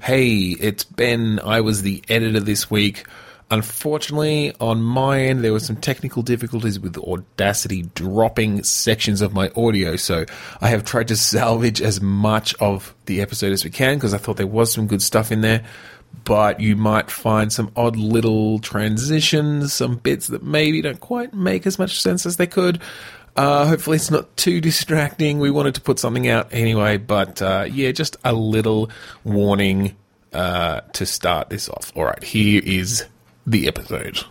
Hey, it's Ben. I was the editor this week. Unfortunately, on my end, there were some technical difficulties with Audacity dropping sections of my audio, so I have tried to salvage as much of the episode as we can because I thought there was some good stuff in there. But you might find some odd little transitions, some bits that maybe don't quite make as much sense as they could. Uh, hopefully, it's not too distracting. We wanted to put something out anyway, but uh, yeah, just a little warning uh, to start this off. All right, here is the episode.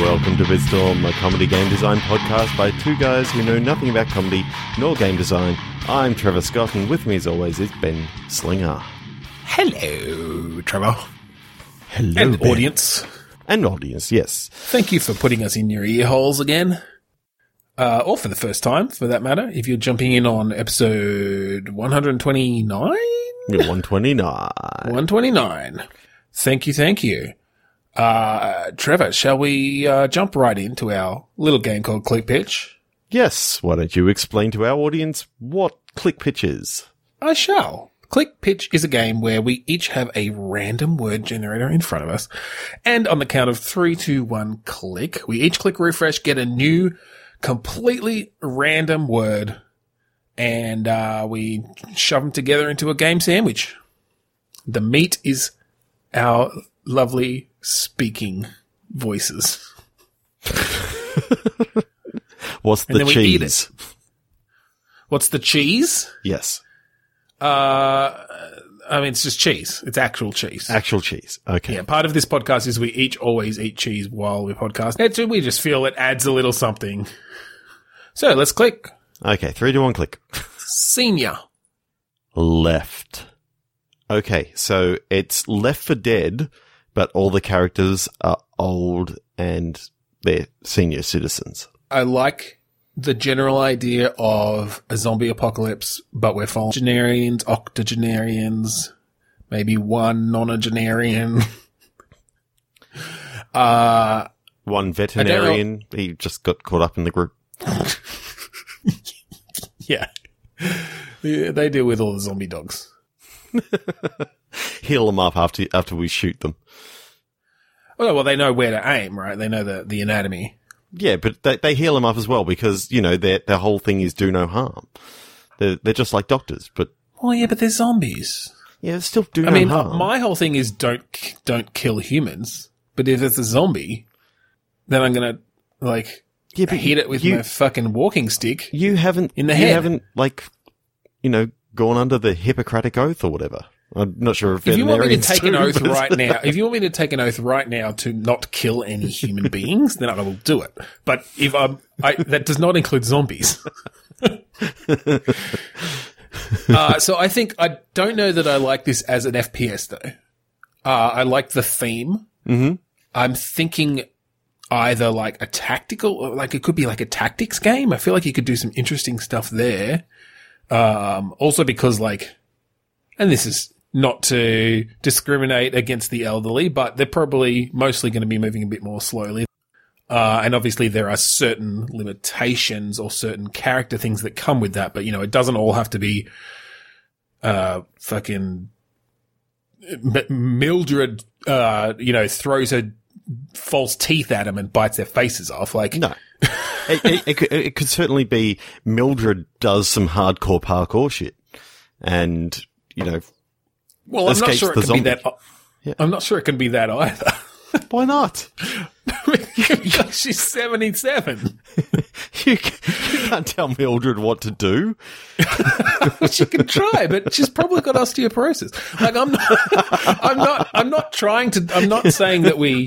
Welcome to Bidstorm, a comedy game design podcast by two guys who know nothing about comedy nor game design. I'm Trevor Scott, and with me, as always, is Ben Slinger. Hello, Trevor. Hello, And Ben. audience. And audience, yes. Thank you for putting us in your ear holes again. Uh, or for the first time, for that matter, if you're jumping in on episode 129? You're 129. 129. Thank you, thank you. Uh, Trevor, shall we uh, jump right into our little game called Click Pitch? Yes, why don't you explain to our audience what click pitch is? I shall. Click Pitch is a game where we each have a random word generator in front of us. And on the count of three, two, one, click, we each click refresh, get a new, completely random word, and uh, we shove them together into a game sandwich. The meat is our lovely speaking voices. What's the then we eat cheese? What's the cheese? Yes, Uh, I mean, it's just cheese. It's actual cheese. actual cheese. Okay. Yeah, part of this podcast is we each always eat cheese while we podcast. It's, we just feel it adds a little something. So let's click Okay, three to one click. senior. Left. Okay, so it's Left 4 Dead, but all the characters are old and they're senior citizens. I like the general idea of a zombie apocalypse, but we're genarians, octogenarians, maybe one nonagenarian. uh, One veterinarian, he just got caught up in the group. yeah. Yeah, They deal with all the zombie dogs. Heal them up after after we shoot them. Well, well, they know where to aim, right? They know the, the anatomy. Yeah, but they, they heal them up as well because, you know, their, their whole thing is do no harm. They're, they're just like doctors, but Well, yeah, but they're zombies. yeah, still do I no mean, harm. my whole thing is don't don't kill humans. But if it's a zombie, then I'm gonna like yeah, but hit it with you, my fucking walking stick. you haven't, in the you head. haven't, like, you know, gone under the Hippocratic Oath or whatever. I'm not sure if If you want me to take an oath right now, if you want me to take an oath right now to not kill any human beings, then I will do it. But if I'm, I, that does not include zombies. uh, so I think I don't know that I like this as an FPS though. Uh, I like the theme. Mm-hmm. I'm thinking either like a tactical, like it could be like a tactics game. I feel like you could do some interesting stuff there. Um, also because like, and this is not to discriminate against the elderly, but they're probably mostly going to be moving a bit more slowly. Uh, and obviously there are certain limitations or certain character things that come with that, but you know, it doesn't all have to be, uh, fucking M- Mildred, uh, you know, throws her false teeth at them and bites their faces off. Like, No. it, it, it, could, it could certainly be Mildred does some hardcore parkour shit. And, you know, well, I'm not sure it can be that. Yeah. I'm not sure it can be that either. why not? she's 77. You, you can't tell Mildred what to do. she can try, but she's probably got osteoporosis. Like I'm not, I'm not, I'm not trying to, I'm not saying that we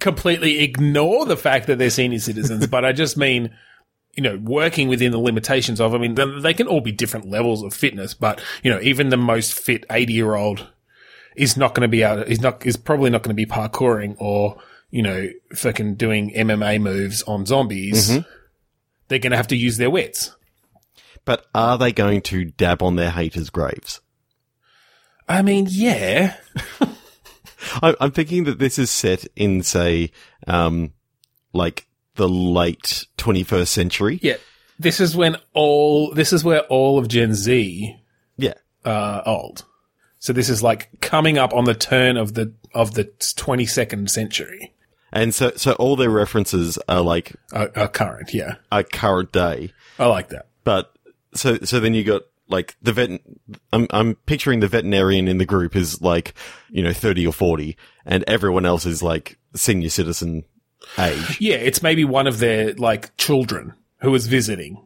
completely ignore the fact that they're senior citizens, but I just mean, you know, working within the limitations of, I mean, they can all be different levels of fitness, but you know, even the most fit 80 year old is not going to be able is not, is probably not going to be parkouring or, you know, fucking doing MMA moves on zombies. They're going to have to use their wits. But are they going to dab on their haters' graves? I mean, yeah. I, I'm thinking that this is set in, say, um, like the late 21st century. Yeah. This is when all, this is where all of Gen Z Yeah. are old. So this is like coming up on the turn of the, of the 22nd century, And so, so all their references are like uh, uh, current. Yeah. a current day. I like that. But so, so then you got like the vet, I'm, I'm picturing the veterinarian in the group is like, you know, 30 or 40 and everyone else is like senior citizen age. Yeah. It's maybe one of their like children who is visiting.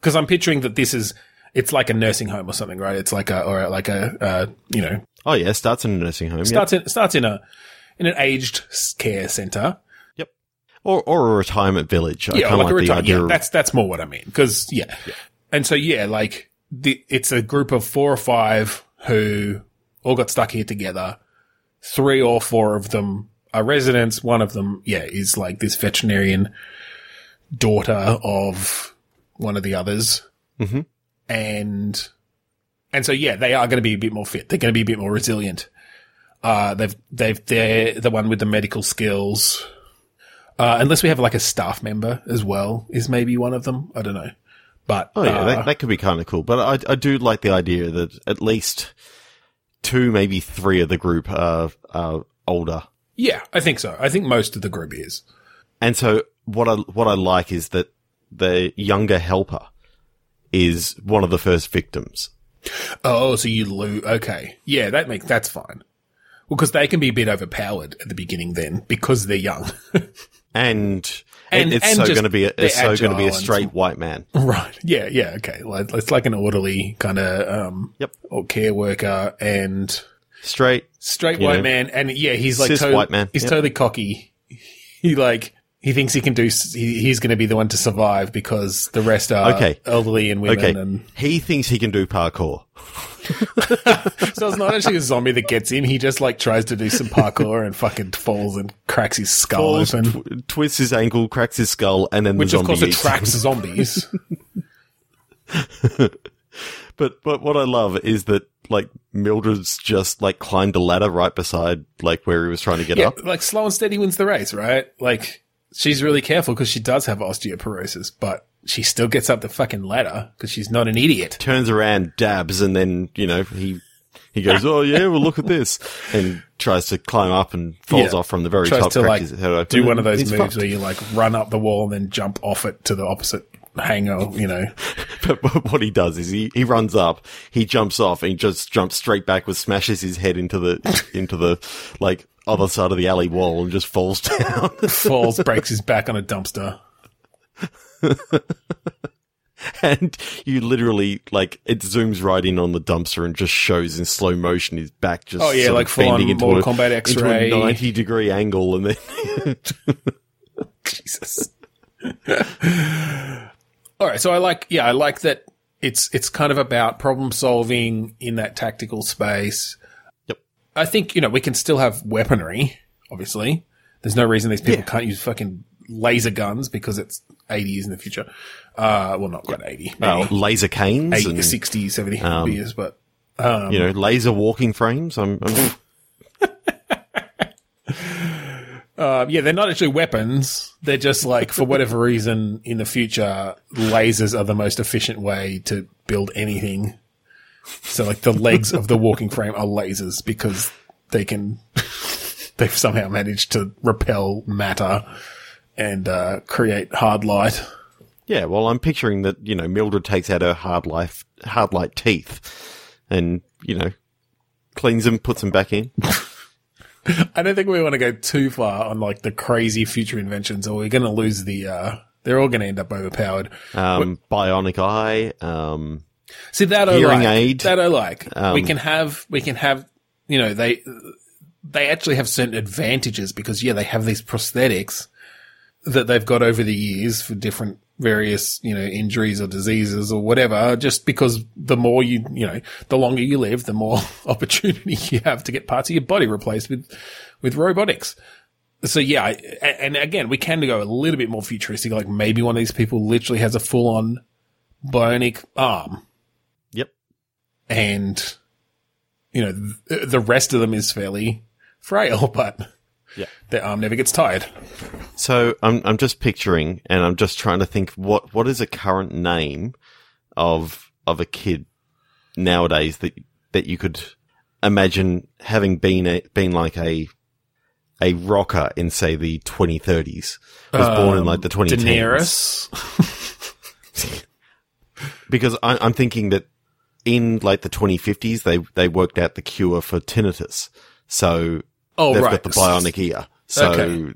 Cause I'm picturing that this is, it's like a nursing home or something, right? It's like a, or like a, uh, you know, Oh yeah, starts in a nursing home. Yep. starts in, starts in a, in an aged care center. Yep. Or, or a retirement village. I yeah, like a like the idea yeah, that's that's more what I mean. Because yeah. and so yeah, like the, it's a group of four or five who all got stuck here together. Three or four of them are residents. One of them, yeah, is like this veterinarian daughter of one of the others, Mhm. and and so yeah, they are going to be a bit more fit. They're going to be a bit more resilient. Uh, they've they've they're the one with the medical skills. Uh, unless we have like a staff member as well, is maybe one of them. I don't know, but Oh yeah, uh, that, that could be kind of cool. But I, I do like the idea that at least two, maybe three of the group are, are older. Yeah, I think so. I think most of the group is. And so what I, what I like is that the younger helper is one of the first victims. Oh, so you lose? Okay, yeah, that makes that's fine. Well, because they can be a bit overpowered at the beginning, then because they're young, And, And- it's and so going to be a, it's so going to be a straight white man. right? Yeah, yeah, okay. Like it's like an orderly kind of um, Yep. or care worker and Straight. straight white know, man, and yeah, he's like cis to- white man, He's yep. totally cocky. He like he thinks he can do. He, he's going to be the one to survive because the rest are Okay. elderly and women. Okay. And He thinks he can do parkour. so it's not actually a zombie that gets him. He just like tries to do some parkour and fucking falls and cracks his skull Falls, open, tw- twists his ankle, cracks his skull, and then which the of course eats attracts zombies. But but what I love is that like Mildred's just like climbed a ladder right beside like where he was trying to get yeah, up. like slow and steady wins the race, right? Like she's really careful because she does have osteoporosis, but she still gets up the fucking ladder because she's not an idiot. Turns around, dabs, and then you know he he goes, oh yeah, well look at this, and tries to climb up and falls Yeah. off from the very tries top. to like his head open, do one of those moves fucked. where you like run up the wall and then jump off it to the opposite hanger, you know. But, but what he does is he, he runs up, he jumps off, and he just jumps straight backwards, smashes his head into the into the like other side of the alley wall, and just falls down. Falls, breaks his back on a dumpster. and you literally like it zooms right in on the dumpster and just shows in slow motion his back just Oh, yeah, like bending into Mortal a, Kombat into a X-ray. 90 degree angle and then Jesus. All right, so I like, yeah, I like that. It's it's kind of about problem solving in that tactical space. Yep. I think you know we can still have weaponry. Obviously, there's no reason these people can't use fucking laser guns because it's 80 years in the future. Uh, well, not quite 80, uh, laser canes 80, and 60, 70 Um, years, but you know laser walking frames I'm, I'm Uh, yeah, they're not actually weapons. They're just like, for whatever reason, in the future, lasers are the most efficient way to build anything. So, like, the legs of the walking frame are lasers because they can, they've somehow managed to repel matter and uh, create hard light. yeah well I'm picturing that you know Mildred takes out her hard life hard light teeth and you know cleans them puts them back in I don't think we want to go too far on like the crazy future inventions, or we're going to lose the. uh They're all going to end up overpowered. um bionic eye um See that I Hearing like. aid. That I like. Um, we can have we can have you know they they actually have certain advantages because yeah they have these prosthetics that they've got over the years for different various you know injuries or diseases or whatever uh, just because the more you you know the longer you live the more opportunity you have to get parts of your body replaced with with robotics. So yeah I, and again we can go a little bit more futuristic like maybe one of these people literally has a full on bionic arm. Yep. And you know th- the rest of them is fairly frail, but Yeah. their arm um, never gets tired. So I'm I'm just picturing, and I'm just trying to think what what is a current name of of a kid nowadays that that you could imagine having been a, been like a a rocker in say the 2030s was born in like the um, 2010s Daenerys. because I, I'm thinking that in like the 2050s they they worked out the cure for tinnitus so Oh, they've right. got the bionic ear so Okay.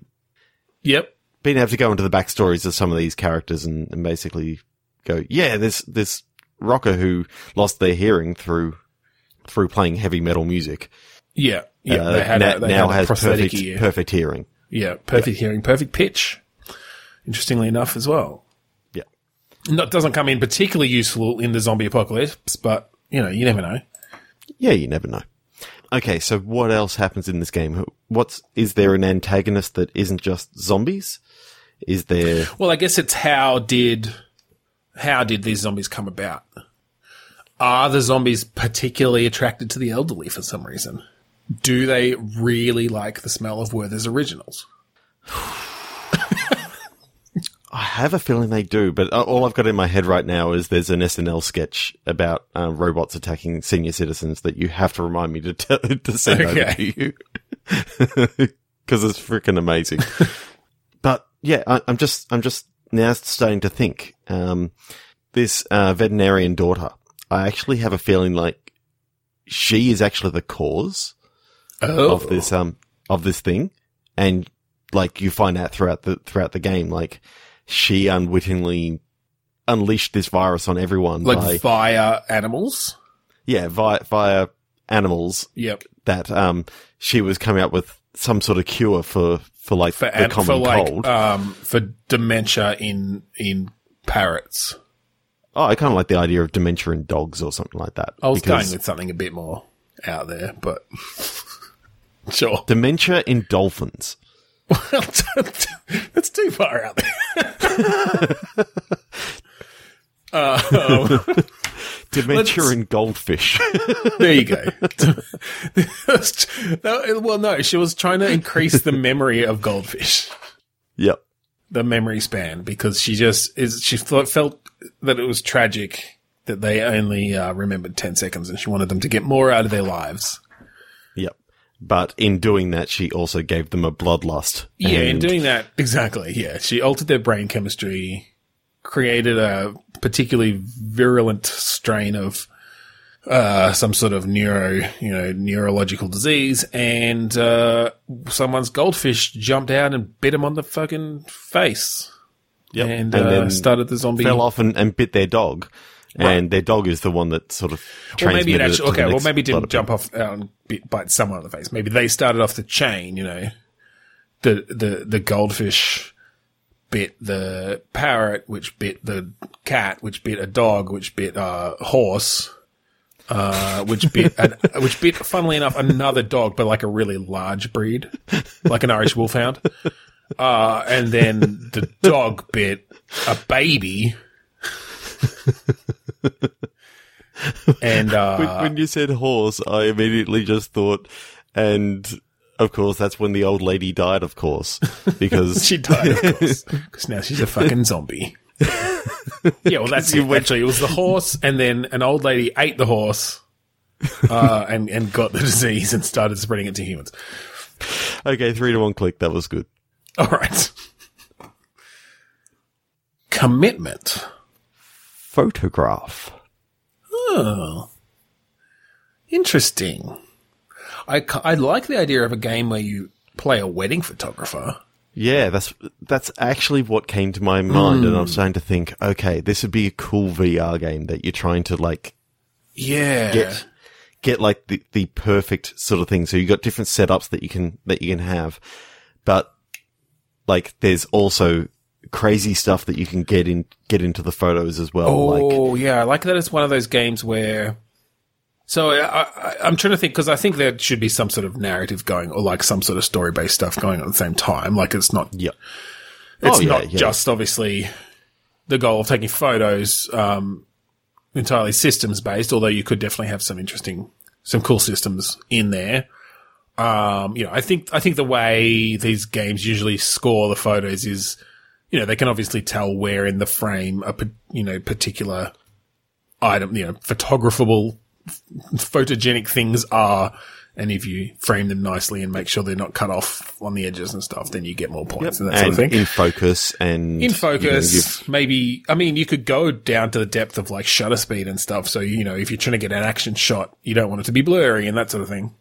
Yep. being able to go into the backstories of some of these characters and, and basically go, yeah, this this rocker who lost their hearing through through playing heavy metal music Yeah. Yeah. uh, they had na- now has perfect ear. perfect hearing. Yeah, perfect hearing, perfect pitch. Interestingly enough, as well. Yeah. Not doesn't come in particularly useful in the zombie apocalypse, but you know, you never know. Yeah, you never know. Okay, so what else happens in this game? What's is there an antagonist that isn't just zombies? Is there Well, I guess it's how did how did these zombies come about? Are the zombies particularly attracted to the elderly for some reason? Do they really like the smell of Werther's originals? I have a feeling they do, but uh, all I've got in my head right now is there's an SNL sketch about uh, robots attacking senior citizens that you have to remind me to tell, to send over Okay. to you because it's freaking amazing. but yeah, I, I'm just I'm just now starting to think. Um, this uh, veterinarian daughter, I actually have a feeling like she is actually the cause Oh, of this um of this thing, and like you find out throughout the throughout the game, like she unwittingly unleashed this virus on everyone like by via animals. yeah via via animals Yep, that um she was coming up with some sort of cure for for like for the common for like cold. um for dementia in in parrots. oh, I kind of like the idea of dementia in dogs or something like that. I was going with something a bit more out there, but sure. dementia in dolphins. Well, that's too far out there. uh, Dementia goldfish. there you go. Well, no, she was trying to increase the memory of goldfish, yep. the memory span, because she just is. She thought, felt that it was tragic that they only uh, remembered ten seconds, and she wanted them to get more out of their lives. But in doing that, she also gave them a bloodlust. Yeah, in doing that, exactly. Yeah, she altered their brain chemistry, created a particularly virulent strain of uh, some sort of neuro, you know, neurological disease, and uh, someone's goldfish jumped out and bit him on the fucking face, Yep. and, And uh, then started the zombie. fell off and, and bit their dog. And their dog is the one that sort of Well, maybe it actually the okay. Well, maybe it didn't jump off and bit, bite someone on the face. Maybe they started off the chain. You know, the the the goldfish bit the parrot, which bit the cat, which bit a dog, which bit a horse, uh, which bit an, which bit, funnily enough, another dog, but like a really large breed, like an Irish Wolfhound. Uh, and then the dog bit a baby. and uh, When, when you said horse, I immediately just thought, and of course, that's when the old lady died, of course, because She died, of course, because now she's a fucking zombie. yeah, well, that's it. Actually, it was the horse, and then an old lady ate the horse, uh, and and got the disease and started spreading it to humans. okay, three to one click, that was good. All right. Commitment. Photograph. Oh, interesting. I I like the idea of a game where you play a wedding photographer. Yeah, that's that's actually what came to my mind, and I Hmm. was starting to think, okay, this would be a cool VR game that you're trying to like Yeah. get get like the, the perfect sort of thing. So you've got different setups that you can that you can have, but like there's also crazy stuff that you can get in get into the photos as well. Like Oh, yeah. I like that it's one of those games where. So I, I'm trying to think because I think there should be some sort of narrative going, or like some sort of story based stuff going at the same time. Like it's not, yeah, it's Oh, yeah, not yeah. just obviously the goal of taking photos, um, entirely systems based. Although you could definitely have some interesting, some cool systems in there. Um, you know, I think I think the way these games usually score the photos is, you know, they can obviously tell where in the frame a you know particular item, you know, photographable, photogenic things are, and if you frame them nicely and make sure they're not cut off on the edges and stuff, then you get more points and that sort of thing in focus and in focus, you've- maybe, I mean, you could go down to the depth of like shutter speed and stuff. So, you know, if you're trying to get an action shot, you don't want it to be blurry and that sort of thing.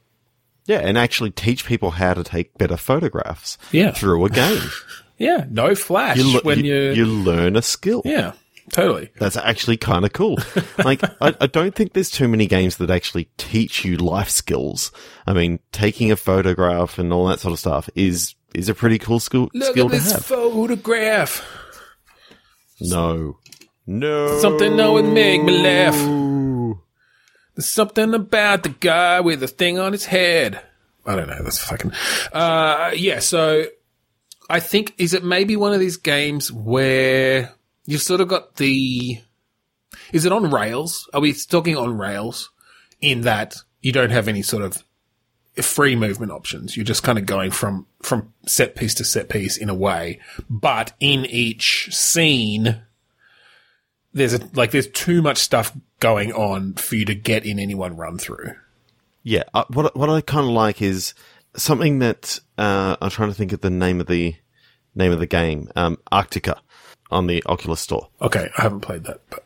yeah, and actually teach people how to take better photographs Yeah. through a game. Yeah. No flash You, le- when you, you, you learn a skill. yeah, totally. That's actually kind of cool. like, I, I don't think there's too many games that actually teach you life skills. I mean, taking a photograph and all that sort of stuff is is a pretty cool skill Look skill at this have. photograph. no, no, Something that would make me laugh. There's something about the guy with the thing on his head. I don't know. That's fucking. Uh, yeah. So I think is it maybe one of these games where you've sort of got the. Is it on rails? Are we talking on rails? In that you don't have any sort of free movement options. You're just kind of going from from set piece to set piece in a way, but in each scene there's a, like there's too much stuff going on for you to get in any one run through. Yeah, uh, what what I kind of like is something that uh, I'm trying to think of the name of the name of the game, um, Arktika, on the Oculus Store. Okay, I haven't played that, but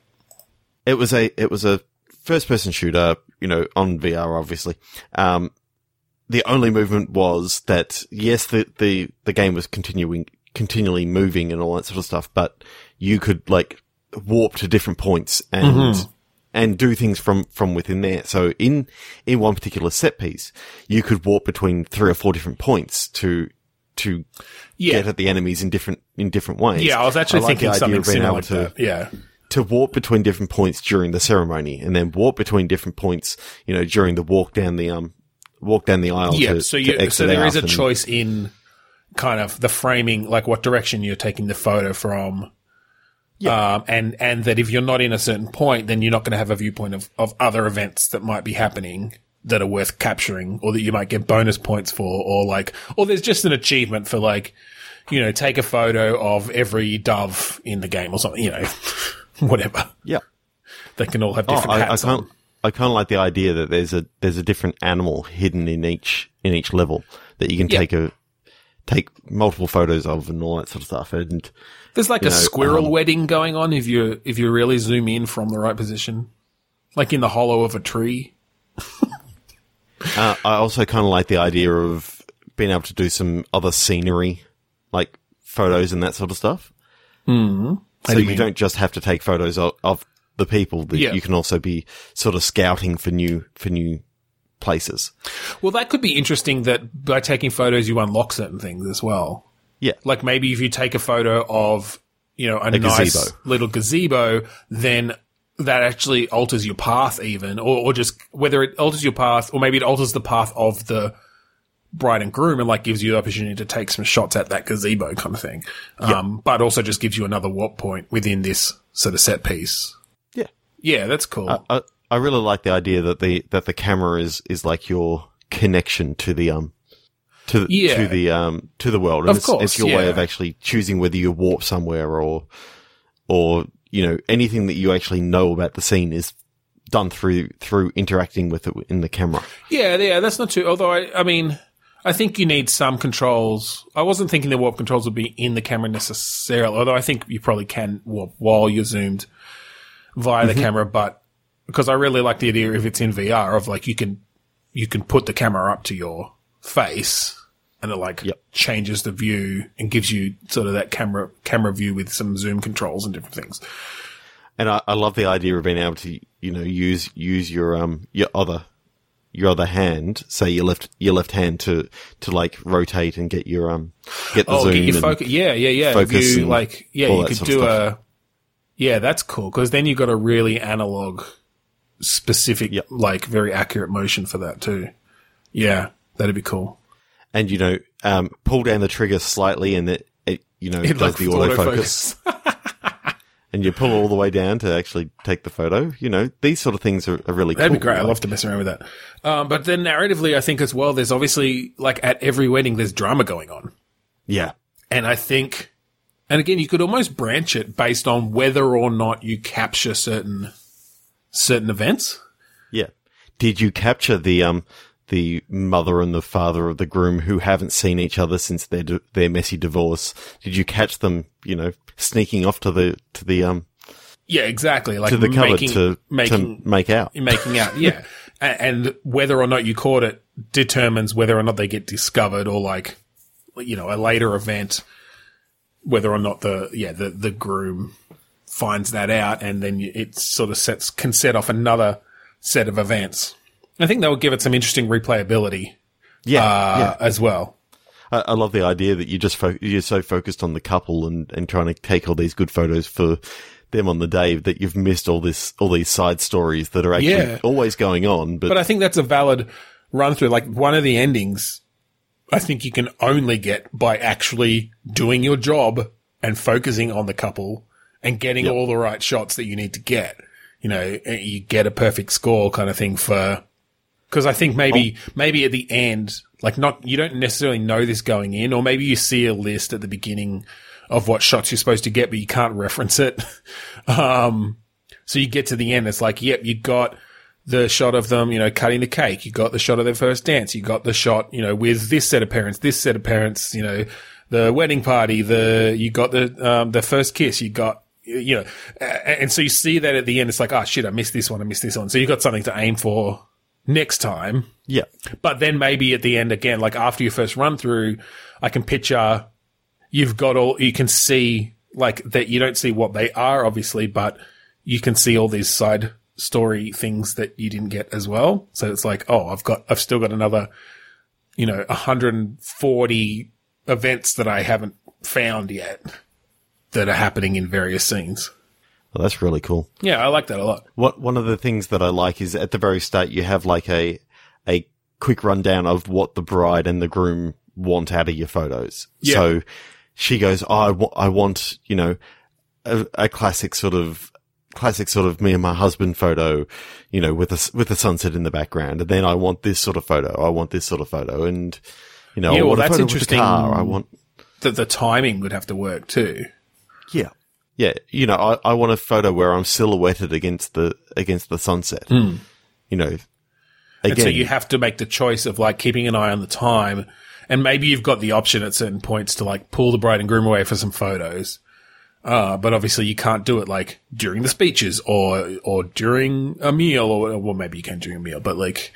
It was a it was a first person shooter, you know, on VR, obviously. Um, the only movement was that yes, the the the game was continuing continually moving and all that sort of stuff, but you could like warp to different points and and do things from from within there. So in in one particular set piece, you could warp between three or four different points to to yeah, get at the enemies in different in different ways. yeah, I was actually like the thinking idea something of being similar able like to that. Yeah, to warp between different points during the ceremony and then warp between different points, you know, during the walk down the um walk down the aisle. yeah. to, so you so there is a choice in kind of the framing, like what direction you're taking the photo from. Yeah. Um, and, and that if you're not in a certain point, then you're not going to have a viewpoint of, of other events that might be happening that are worth capturing or that you might get bonus points for or like, or there's just an achievement for like, you know, take a photo of every dove in the game or something, you know, whatever. Yeah. They can all have Oh, different I, I hats can't. on. I kind of like the idea that there's a there's a different animal hidden in each in each level that you can Yeah. take a take multiple photos of and all that sort of stuff. And There's like a know, squirrel um, wedding going on if you if you really zoom in from the right position, like in the hollow of a tree. uh, I also kind of like the idea of being able to do some other scenery, like photos and that sort of stuff. Mm. So do you you don't just have to take photos of, of the people. That Yeah. You can also be sort of scouting for new for new places. Well, that could be interesting. That by taking photos, you unlock certain things as well. Yeah. Like maybe if you take a photo of you know a, A nice gazebo. little gazebo, then that actually alters your path even, or, or just whether it alters your path, or maybe it alters the path of the bride and groom and like gives you the opportunity to take some shots at that gazebo kind of thing. Um, but also just gives you another warp point within this sort of set piece. Yeah. Yeah, that's cool. I, I really like the idea that the that the camera is is like your connection to the um to the, Yeah. to the um to the world. And Of it's, course, it's your way of actually choosing whether you warp somewhere or or you know anything that you actually know about the scene is done through through interacting with it in the camera. Yeah, yeah, that's not too. Although I, I mean, I think you need some controls. I wasn't thinking the warp controls would be in the camera necessarily. Although I think you probably can warp while you're zoomed via Mm-hmm. the camera. But because I really like the idea if it's in VR of like you can you can put the camera up to your face and it like Yep. changes the view and gives you sort of that camera camera view with some zoom controls and different things. And I, I love the idea of being able to you know use use your um your other your other hand, say your left your left hand to to like rotate and get your um get the Oh, zoom get your and- focus. Yeah, yeah, yeah. Focus you like, yeah, you could do a. Yeah, that's cool because then you've got a really analog, specific, Yep. like very accurate motion for that too. Yeah, that'd be cool. and you know, um, pull down the trigger slightly, and it, it you know, It does the autofocus. and you pull all the way down to actually take the photo. You know, these sort of things are, are really That'd cool. be great. I'd love to mess around with that. Um, but then narratively, I think as well, there's obviously like at every wedding, there's drama going on. yeah. And I think, and again, you could almost branch it based on whether or not you capture certain, certain events. Yeah. Did you capture the um the mother and the father of the groom who haven't seen each other since their their messy divorce? Did you catch them, you know, sneaking off to the to the um Yeah, exactly. Like to the cupboard making, to making, to make out? making out. Yeah. And whether or not you caught it determines whether or not they get discovered or like, you know, a later event, whether or not the, yeah, the, the groom finds that out and then it sort of sets, can set off another set of events. I think that will give it some interesting replayability, Yeah, uh, yeah. as well. I, I love the idea that you just fo- you're so focused on the couple and and trying to take all these good photos for them on the day that you've missed all this all these side stories that are actually Yeah. always going on. But, But I think that's a valid run through. Like one of the endings, I think you can only get by actually doing your job and focusing on the couple and getting all the right shots that you need to get. You know, you get a perfect score kind of thing for, cause I think maybe, maybe at the end, like not, you don't necessarily know this going in, or maybe you see a list at the beginning of what shots you're supposed to get, but you can't reference it. um, so you get to the end, it's like, yep, you got the shot of them, you know, cutting the cake. You got the shot of their first dance. You got the shot, you know, with this set of parents, this set of parents, you know, the wedding party, the, you got the, um, the first kiss. You got, you know, and so you see that at the end, it's like, oh shit, I missed this one. I missed this one. So you've got something to aim for next time. yeah, But then maybe at the end again, like after your first run through, I can picture you've got all, you can see like that you don't see what they are, obviously, but you can see all these side story things that you didn't get as well. So it's like, oh, I've got, I've still got another, you know, 140 events that I haven't found yet that are happening in various scenes. Well, that's really cool. Yeah, I like that a lot. What one of the things that I like is at the very start you have like a a quick rundown of what the bride and the groom want out of your photos. Yeah. So she goes, oh, I, want you know a, a classic sort of classic sort of me and my husband photo, you know, with a with a sunset in the background, and then I want this sort of photo. I want this sort of photo, and you know, Yeah, well, that's photo with the interesting. I want That the timing would have to work too. yeah. Yeah, you know, I, I want a photo where I'm silhouetted against the against the sunset. You know, again. And so you have to make the choice of like keeping an eye on the time. And maybe you've got the option at certain points to like pull the bride and groom away for some photos. Uh, but obviously you can't do it like during the speeches or, or during a meal or, well, maybe you can during a meal, but like,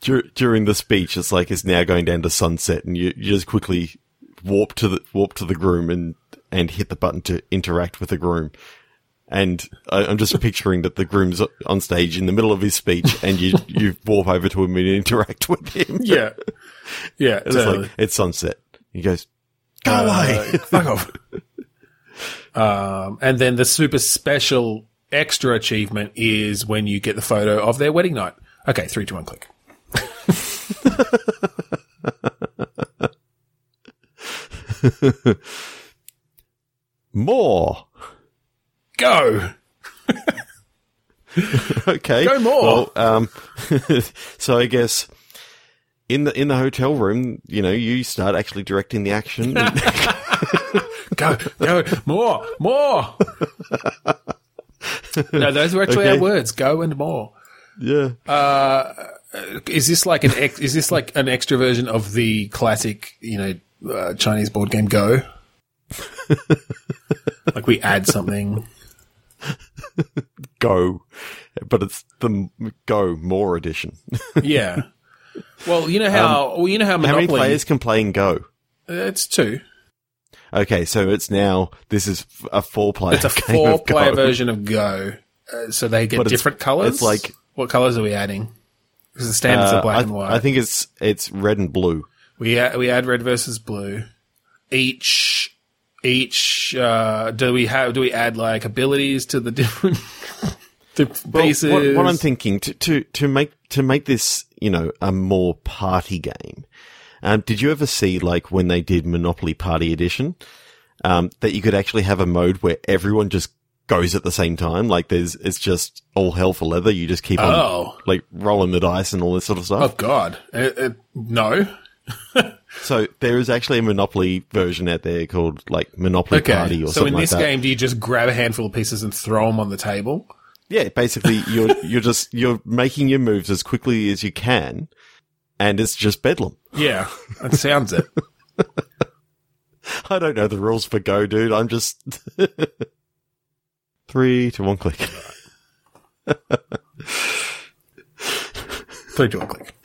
dur- during the speech, it's like it's now going down to sunset, and you, you just quickly warp to the warp to the groom and and hit the button to interact with the groom. And I, I'm just picturing that the groom's on stage in the middle of his speech, and you you warp over to him and interact with him. yeah. Yeah. it's totally. like it's sunset. He goes, "Go Uh, away." fuck off. Um, and then the super special extra achievement is when you get the photo of their wedding night. Okay, three, two, one, click. More. Go. Okay. Go more. Well, um, so I guess in the in the hotel room, you know, you start actually directing the action. go, go, more, more. no, those were actually Okay. our words. Go and more. yeah. Is this like an ex- is this like an extra version of the classic, you know, uh, Chinese board game Go? like we add something. Go, but it's the Go More edition. Yeah. Well, you know how well you know how How many players can play in Go? it's two. Okay, so it's now this is a four player. It's a four-player version of Go. Uh, so they get But different colors. it's like- what colors are we adding? Because the standards are black Uh, I, and white. I think it's it's red and blue. We add, we add red versus blue. Each each uh, do we have do we add like abilities to the different different Well, pieces? What, what I'm thinking to, to to make to make this you know a more party game. Um, did you ever see like when they did Monopoly Party Edition um, that you could actually have a mode where everyone just goes at the same time. Like there's, it's just all hell for leather. You just keep on Oh. like rolling the dice and all this sort of stuff. Oh God, uh, uh, no. So there is actually a Monopoly version out there called like Monopoly Party or something. so something in like this that. game, do you just grab a handful of pieces and throw them on the table? Yeah, basically you're you're just you're making your moves as quickly as you can, and it's just bedlam. Yeah, that sounds it. I don't know the rules for Go, dude. I'm just three to one click. Three to one click.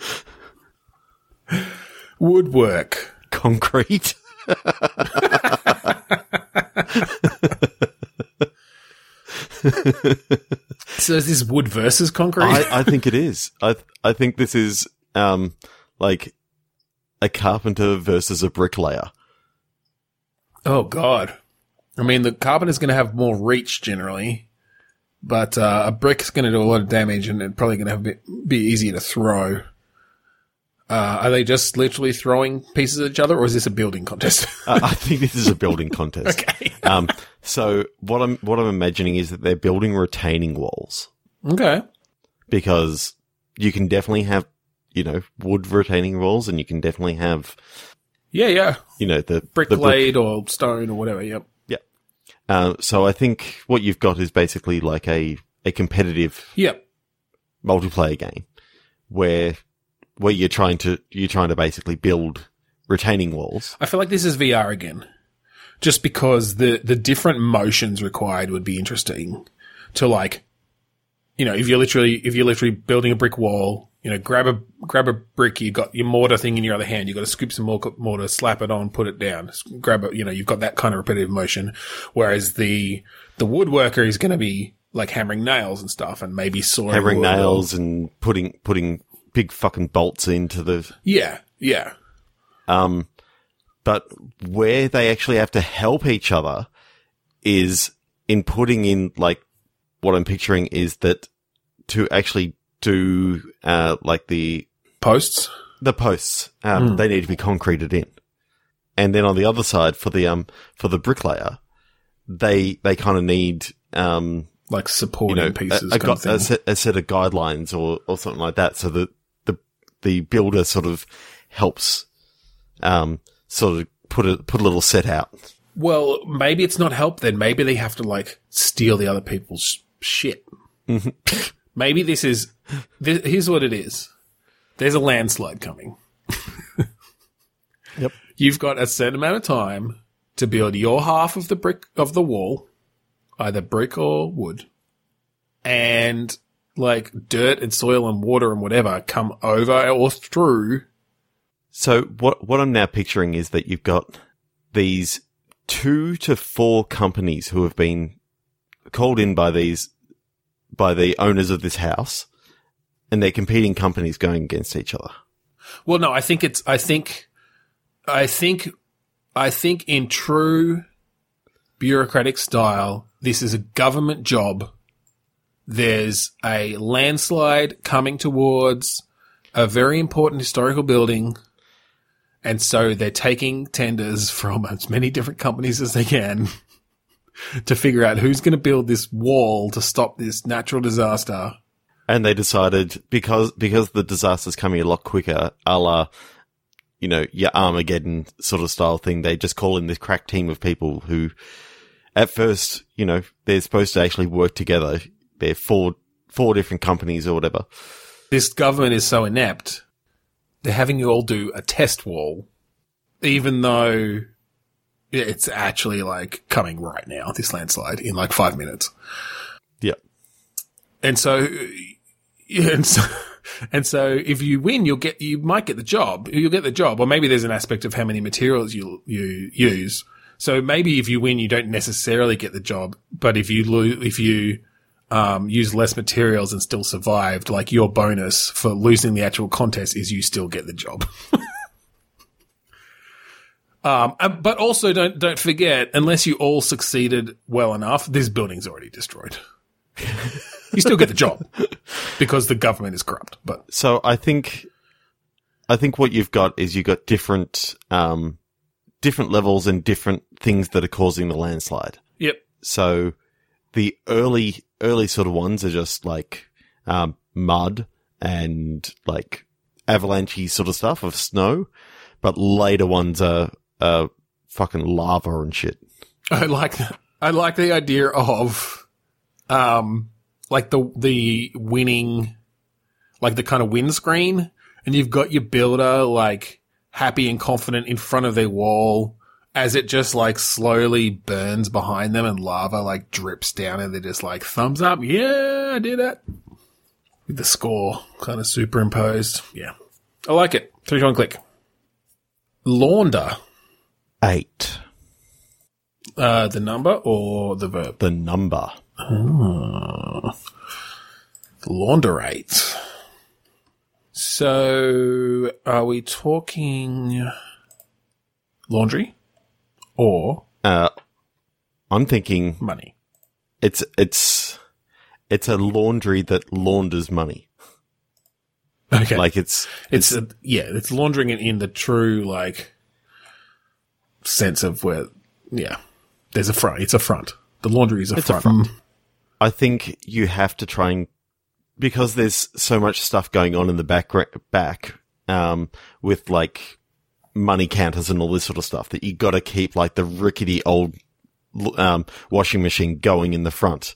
Woodwork. Concrete. So is this wood versus concrete? I, I think it is. I I think this is um like a carpenter versus a bricklayer. oh God. I mean, the carpenter's going to have more reach generally, but uh, a brick's going to do a lot of damage and it's probably going to have be, be easier to throw. Uh, are they just literally throwing pieces at each other, or is this a building contest? Uh, I think this is a building contest. okay. Um, so what I'm what I'm imagining is that they're building retaining walls Okay. because you can definitely have you know wood retaining walls, and you can definitely have Yeah, yeah. you know the Brick the laid or stone or whatever. Yep. Yeah. Uh, so I think what you've got is basically like a a competitive Yep. multiplayer game where where you're trying to you're trying to basically build retaining walls. I feel like this is VR again, just because the the different motions required would be interesting. To like, you know, if you're literally if you're literally building a brick wall, you know, grab a grab a brick, you got your mortar thing in your other hand, you got to scoop some more mortar, slap it on, put it down, grab it. You know, you've got that kind of repetitive motion. Whereas the the woodworker is going to be like hammering nails and stuff, and maybe sawing hammering nails and putting putting big fucking bolts into the Yeah, yeah. um but where they actually have to help each other is in putting in like what I'm picturing is that to actually do uh like the Posts. the posts um they need to be concreted in. And then on the other side for the um for the bricklayer they they kind of need um Like you supporting know, pieces, a, a, kind of gu- a, set, a set of guidelines or, or something like that. So that the, builder sort of helps, um, sort of put a, put a little set out. Well, maybe it's not help then. Maybe they have to like steal the other people's shit. maybe this is, this, here's what it is. There's a landslide coming. Yep. You've got a certain amount of time to build your half of the brick of the wall, either brick or wood. And like dirt and soil and water and whatever come over or through. So what, what I'm now picturing is that you've got these two to four companies who have been called in by these, by the owners of this house and they're competing companies going against each other. Well, no, I think it's, I think, I think, I think in true bureaucratic style, this is a government job. There's a landslide coming towards a very important historical building. And so they're taking tenders from as many different companies as they can to figure out who's going to build this wall to stop this natural disaster. And they decided because because the disaster's coming a lot quicker, a la, you know, your Armageddon sort of style thing. They just call in this crack team of people who, at first, you know, they're supposed to actually work together. Four four different companies or whatever. this government is so inept, they're having you all do a test wall, even though it's actually like coming right now, this landslide in like five minutes. Yeah, And so, and so, and so if you win, you'll get, you might get the job. You'll get the job. Or maybe there's an aspect of how many materials you, you use. So maybe if you win, you don't necessarily get the job. But if you lose, if you, um, use less materials and still survived, like your bonus for losing the actual contest is you still get the job. um, but also don't, don't forget, unless you all succeeded well enough, this building's already destroyed. you still get the job because the government is corrupt, but So I think, I think what you've got is you've got different, um, different levels and different things that are causing the landslide. yep. So the early early sort of ones are just like um, mud and like avalanchy sort of stuff of snow, but later ones are are fucking lava and shit. I like that. I like the idea of, um, like the the winning, like the kind of windscreen, and you've got your builder like happy and confident in front of their wall as it just like slowly burns behind them and lava like drips down and they're just like thumbs up, yeah, I did it. With the score kind of superimposed, yeah, I like it. Three one click. Launder, Eight. uh, the number or the verb? The number. Launderate. So, are we talking laundry or Uh, I'm thinking money? it's it's it's a laundry that launders money. Okay, Like it's it's a, yeah, it's laundering it in the true like sense of where yeah, there's a front. It's a front. The laundry is a It's a front. front. I think you have to try and because there's so much stuff going on in the back back um, with like money counters and all this sort of stuff that you got to keep like the rickety old um, washing machine going in the front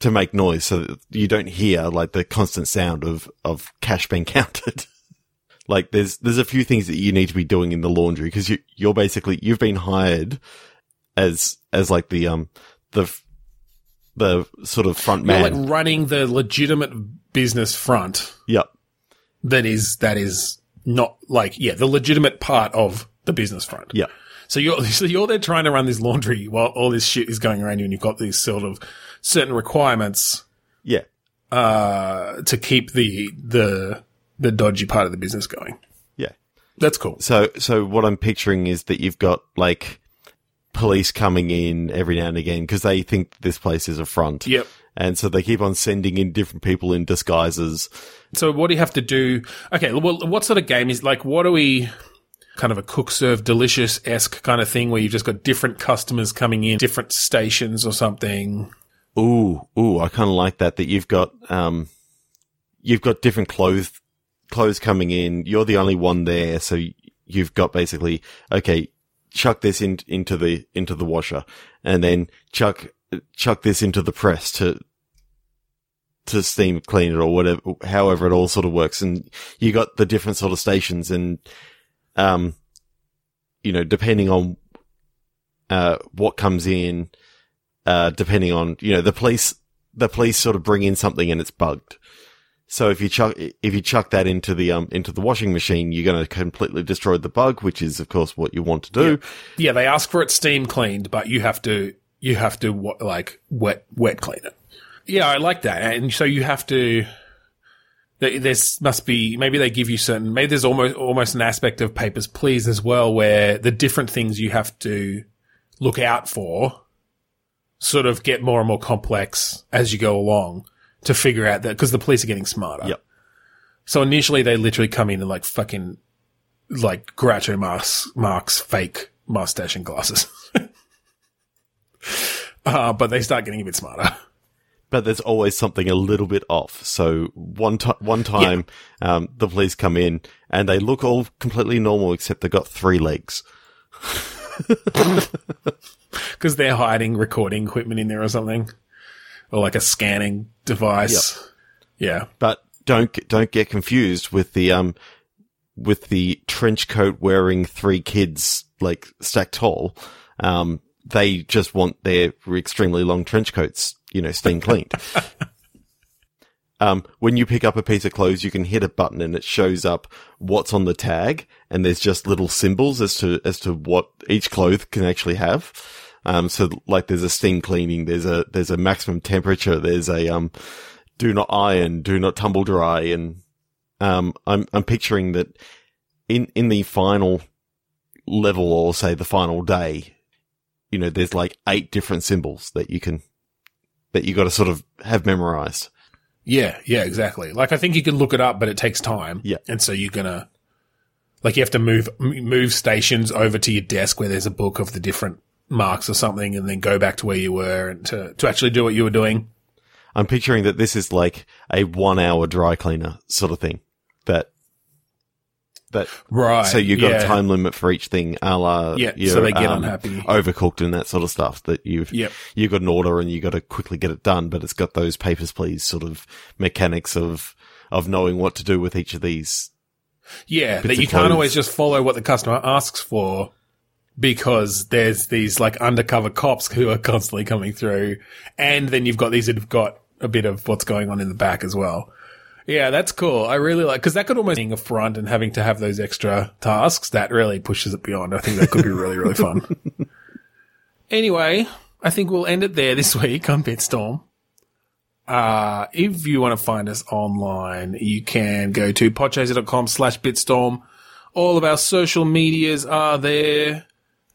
to make noise so that you don't hear like the constant sound of of cash being counted. like there's there's a few things that you need to be doing in the laundry because you you're basically you've been hired as as like the um the the sort of front You're man. like running the legitimate business front yep. that is that is not like yeah, the legitimate part of the business front. Yeah. So you're so you're there trying to run this laundry while all this shit is going around you, and you've got these sort of certain requirements Yeah. uh, to keep the the the dodgy part of the business going. Yeah. That's cool. So so what I'm picturing is that you've got like police coming in every now and again because they think this place is a front. Yep. And so they keep on sending in different people in disguises. So what do you have to do? Okay, well, what sort of game is like? What are we? Kind of a cook serve delicious esque kind of thing where you've just got different customers coming in, different stations or something. Ooh, ooh, I kind of like that. That you've got, um, you've got different clothes, clothes coming in. You're the only one there, so you've got basically okay. Chuck this in, into the into the washer, and then chuck chuck this into the press to to steam clean it or whatever. However, it all sort of works, and you got the different sort of stations, and um, you know, depending on uh what comes in, uh, depending on, you know, the police, the police sort of bring in something and it's bugged. So if you chuck, if you chuck that into the, um, into the washing machine, you're going to completely destroy the bug, which is of course what you want to do. Yeah, they ask for it steam cleaned, but you have to you have to like wet wet clean it. Yeah, I like that, and so you have to. there- There's must be maybe they give you certain maybe there's almost almost an aspect of papers please as well where the different things you have to look out for sort of get more and more complex as you go along to figure out that because the police are getting smarter. Yep. So initially they literally come in and like fucking like Groucho Marx, Marx fake mustache and glasses. uh, but they start getting a bit smarter. But there's always something a little bit off. So one time, one time, um, the police come in and they look all completely normal except they've got three legs. Because they're hiding recording equipment in there or something. Or like a scanning device. Yeah. But don't get- don't get confused with the um with the trench coat wearing three kids like stacked tall. Um, they just want their extremely long trench coats, you know, steam cleaned. um, when you pick up a piece of clothes, you can hit a button and it shows up what's on the tag, and there's just little symbols as to as to what each cloth can actually have. Um, so like there's a steam cleaning, there's a there's a maximum temperature, there's a um do not iron, do not tumble dry, and um, I'm I'm picturing that in in the final level, or say the final day, you know, there's like eight different symbols that you can that you got to sort of have memorized. Yeah, yeah, exactly. Like I think you can look it up, but it takes time. Yeah. And so you're gonna like you have to move move stations over to your desk where there's a book of the different marks or something and then go back to where you were and to, to actually do what you were doing. I'm picturing that this is like a one hour dry cleaner sort of thing. That that Right. so you've got yeah. a time limit for each thing, a la Yeah, your, so they get um, unhappy. overcooked and that sort of stuff. That you've Yep. you've got an order and you've got to quickly get it done, but it's got those papers please sort of mechanics of of knowing what to do with each of these. Yeah, that you can't always just follow what the customer asks for because there's these like undercover cops who are constantly coming through. And then you've got these that have got a bit of what's going on in the back as well. Yeah, that's cool. I really like, cause that could almost being a front and having to have those extra tasks. That really pushes it beyond. I think that could be really, really fun. Anyway, I think we'll end it there this week on Bitstorm. Uh, if you want to find us online, you can go to podchaser.com slash bitstorm. All of our social medias are there.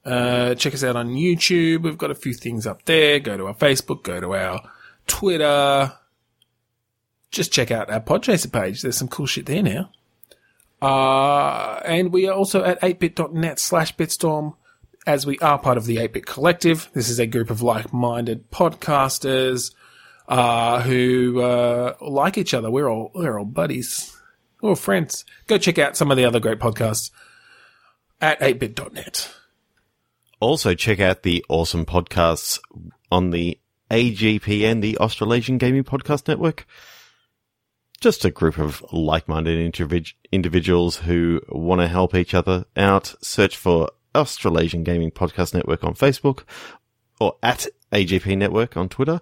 Uh, check us out on YouTube. We've got a few things up there. Go to our Facebook, go to our Twitter. Just check out our Podchaser page. There's some cool shit there now. Uh, and we are also at 8bit.net slash bitstorm as we are part of the 8-Bit Collective. This is a group of like-minded podcasters uh, who uh, like each other. We're all we're all buddies. We're friends. Go check out some of the other great podcasts at 8bit.net. Also, check out the awesome podcasts on the AGPN, the Australasian Gaming Podcast Network. Just a group of like-minded individ- individuals who want to help each other out. Search for Australasian Gaming Podcast Network on Facebook or at AGP Network on Twitter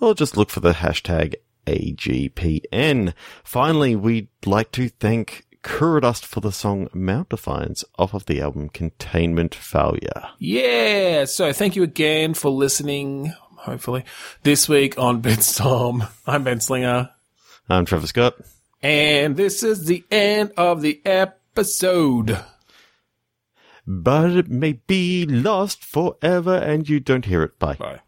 or just look for the hashtag AGPN. Finally, we'd like to thank Kuradust for the song Mount Defiance off of the album Containment Failure. Yeah. So thank you again for listening. Hopefully this week on Bitstorm. I'm Ben Slinger. I'm Trevor Scott. And this is the end of the episode. But it may be lost forever and you don't hear it. Bye. Bye.